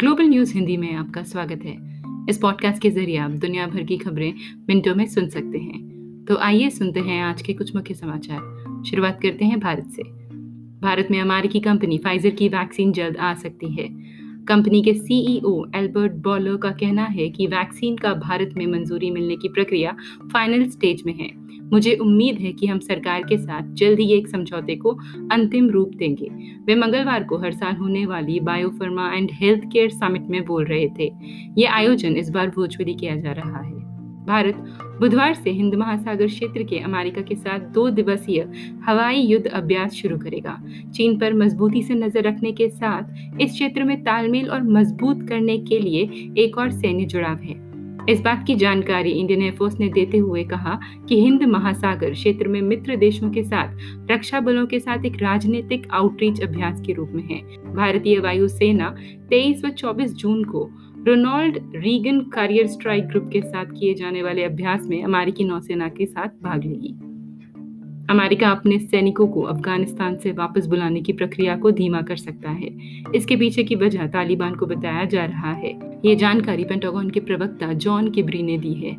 Global news Hindi में आपका स्वागत है। इस पॉडकास्ट के ज़रिए आप दुनिया भर की खबरें मिनटों में सुन सकते हैं। तो आइए सुनते हैं आज के कुछ मुख्य समाचार। शुरुआत करते हैं भारत से। भारत में अमेरिकी कंपनी फाइजर की वैक्सीन जल्द आ सकती है। कंपनी के सीईओ एल्बर्ट बॉलर का कहना है कि वैक्सीन का भारत में मंजूरी मिलने की प्रक्रिया फाइनल स्टेज में है। मुझे उम्मीद है कि हम सरकार के साथ जल्द ही एक समझौते को अंतिम रूप देंगे। वे मंगलवार को हर साल होने वाली biopharma and health care summit में बोल रहे थे। ये आयोजन इस बार वर्चुअली किया जा रहा है। भारत बुधवार से हिंद महासागर क्षेत्र के अमेरिका के साथ दो दिवसीय हवाई युद्ध अभ्यास शुरू करेगा। चीन पर मजबूती से नज़र रखने के साथ इस क्षेत्र में तालमेल और मज़बूत करने के लिए एक और सैन्य जुड़ाव है। इस बात की जानकारी इंडियन एयरफोर्स ने देते हुए कहा कि हिंद महासागर क्षेत्र में मित्र देशों के साथ रक्षा बलों के साथ एक राजनीतिक आउटरीच अभ्यास के रूप में है। भारतीय वायुसेना 23 व 24 जून को Ronald Reagan carrier strike group के साथ किए जाने वाले अभ्यास में अमेरिकी नौसेना के साथ भाग लेगी अमेरिका अपने सैनिकों को अफ़गानिस्तान से वापस बुलाने की प्रक्रिया को धीमा कर सकता है। इसके पीछे की वजह तालिबान को बताया जा रहा है। ये जानकारी पेंटागन के प्रवक्ता जॉन किब्री ने दी है।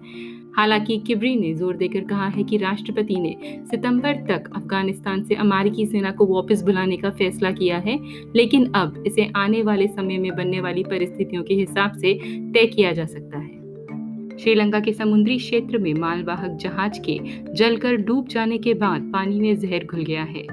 हालाँकि किबरी ने ज़ोर देकर कहा है कि राष्ट्रपति ने सितंबर तक अफ़गानिस्तान से अमेरिकी सेना को वापस बुलाने का फैसला किया है, लेकिन अब इसे आने वाले समय में बनने वाली परिस्थितियों के हिसाब से तय किया जा सकता है। श्रीलंका के समुद्री क्षेत्र में मालवाहक जहाज़ के जलकर डूब जाने के बाद पानी में जहर घुल गया है।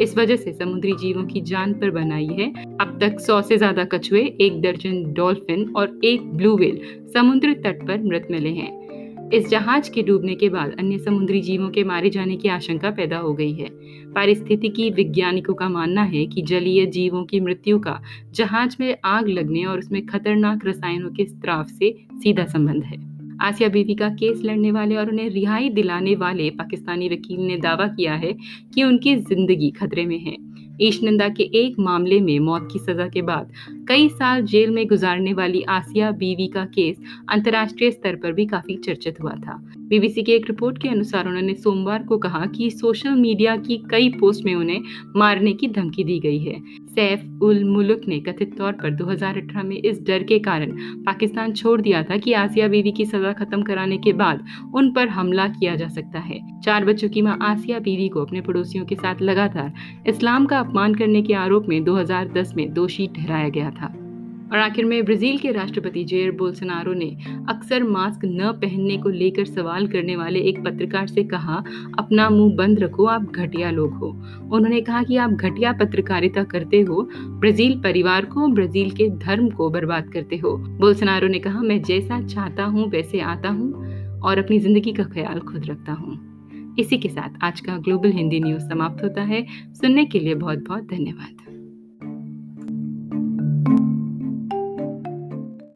इस वजह से समुद्री जीवों की जान पर बनाई है। अब तक सौ से ज़्यादा कछुए, एक दर्जन डॉल्फिन और एक ब्लू व्हेल समुद्र तट पर मृत मिले हैं। इस जहाज़ के डूबने के बाद अन्य समुद्री जीवों के मारे जाने की आशंका पैदा हो गई है। पारिस्थितिकी वैज्ञानिकों का मानना है कि जलीय जीवों की मृत्यु का जहाज़ में आग लगने और उसमें खतरनाक रसायनों के स्त्राव से सीधा संबंध है। आसिया बीवी का केस लड़ने वाले और उन्हें रिहाई दिलाने वाले पाकिस्तानी वकील ने दावा किया है कि उनकी ज़िंदगी खतरे में है। ईशनंदा के एक मामले में मौत की सजा के बाद कई साल जेल में गुजारने वाली आसिया बीवी का केस अंतर्राष्ट्रीय स्तर पर भी काफ़ी चर्चित हुआ था। बीबीसी की एक रिपोर्ट के अनुसार उन्होंने सोमवार को कहा कि सोशल मीडिया की कई पोस्ट में उन्हें मारने की धमकी दी गई है। सैफ उल मुल्क ने कथित तौर पर 2018 में इस डर के कारण पाकिस्तान छोड़ दिया था कि आसिया बीवी की सजा खत्म कराने के बाद उन पर हमला किया जा सकता है। चार बच्चों की माँ आसिया बीवी को अपने पड़ोसियों के साथ लगातार इस्लाम का अपमान करने के आरोप में 2010 में दोषी ठहराया गया था। और आखिर में ब्राज़ील के राष्ट्रपति जेयर बोल्सनारो ने अक्सर मास्क न पहनने को लेकर सवाल करने वाले एक पत्रकार से कहा, अपना मुँह बंद रखो, आप घटिया लोग हो। उन्होंने कहा कि आप घटिया पत्रकारिता करते हो, ब्राज़ील परिवार को, ब्राज़ील के धर्म को बर्बाद करते हो। बोल्सनारो ने कहा, मैं जैसा चाहता हूँ, वैसे आता हूँ और अपनी ज़िंदगी का ख्याल खुद रखता हूँ। इसी के साथ आज का ग्लोबल हिंदी न्यूज़ समाप्त होता है। सुनने के लिए बहुत बहुत धन्यवाद।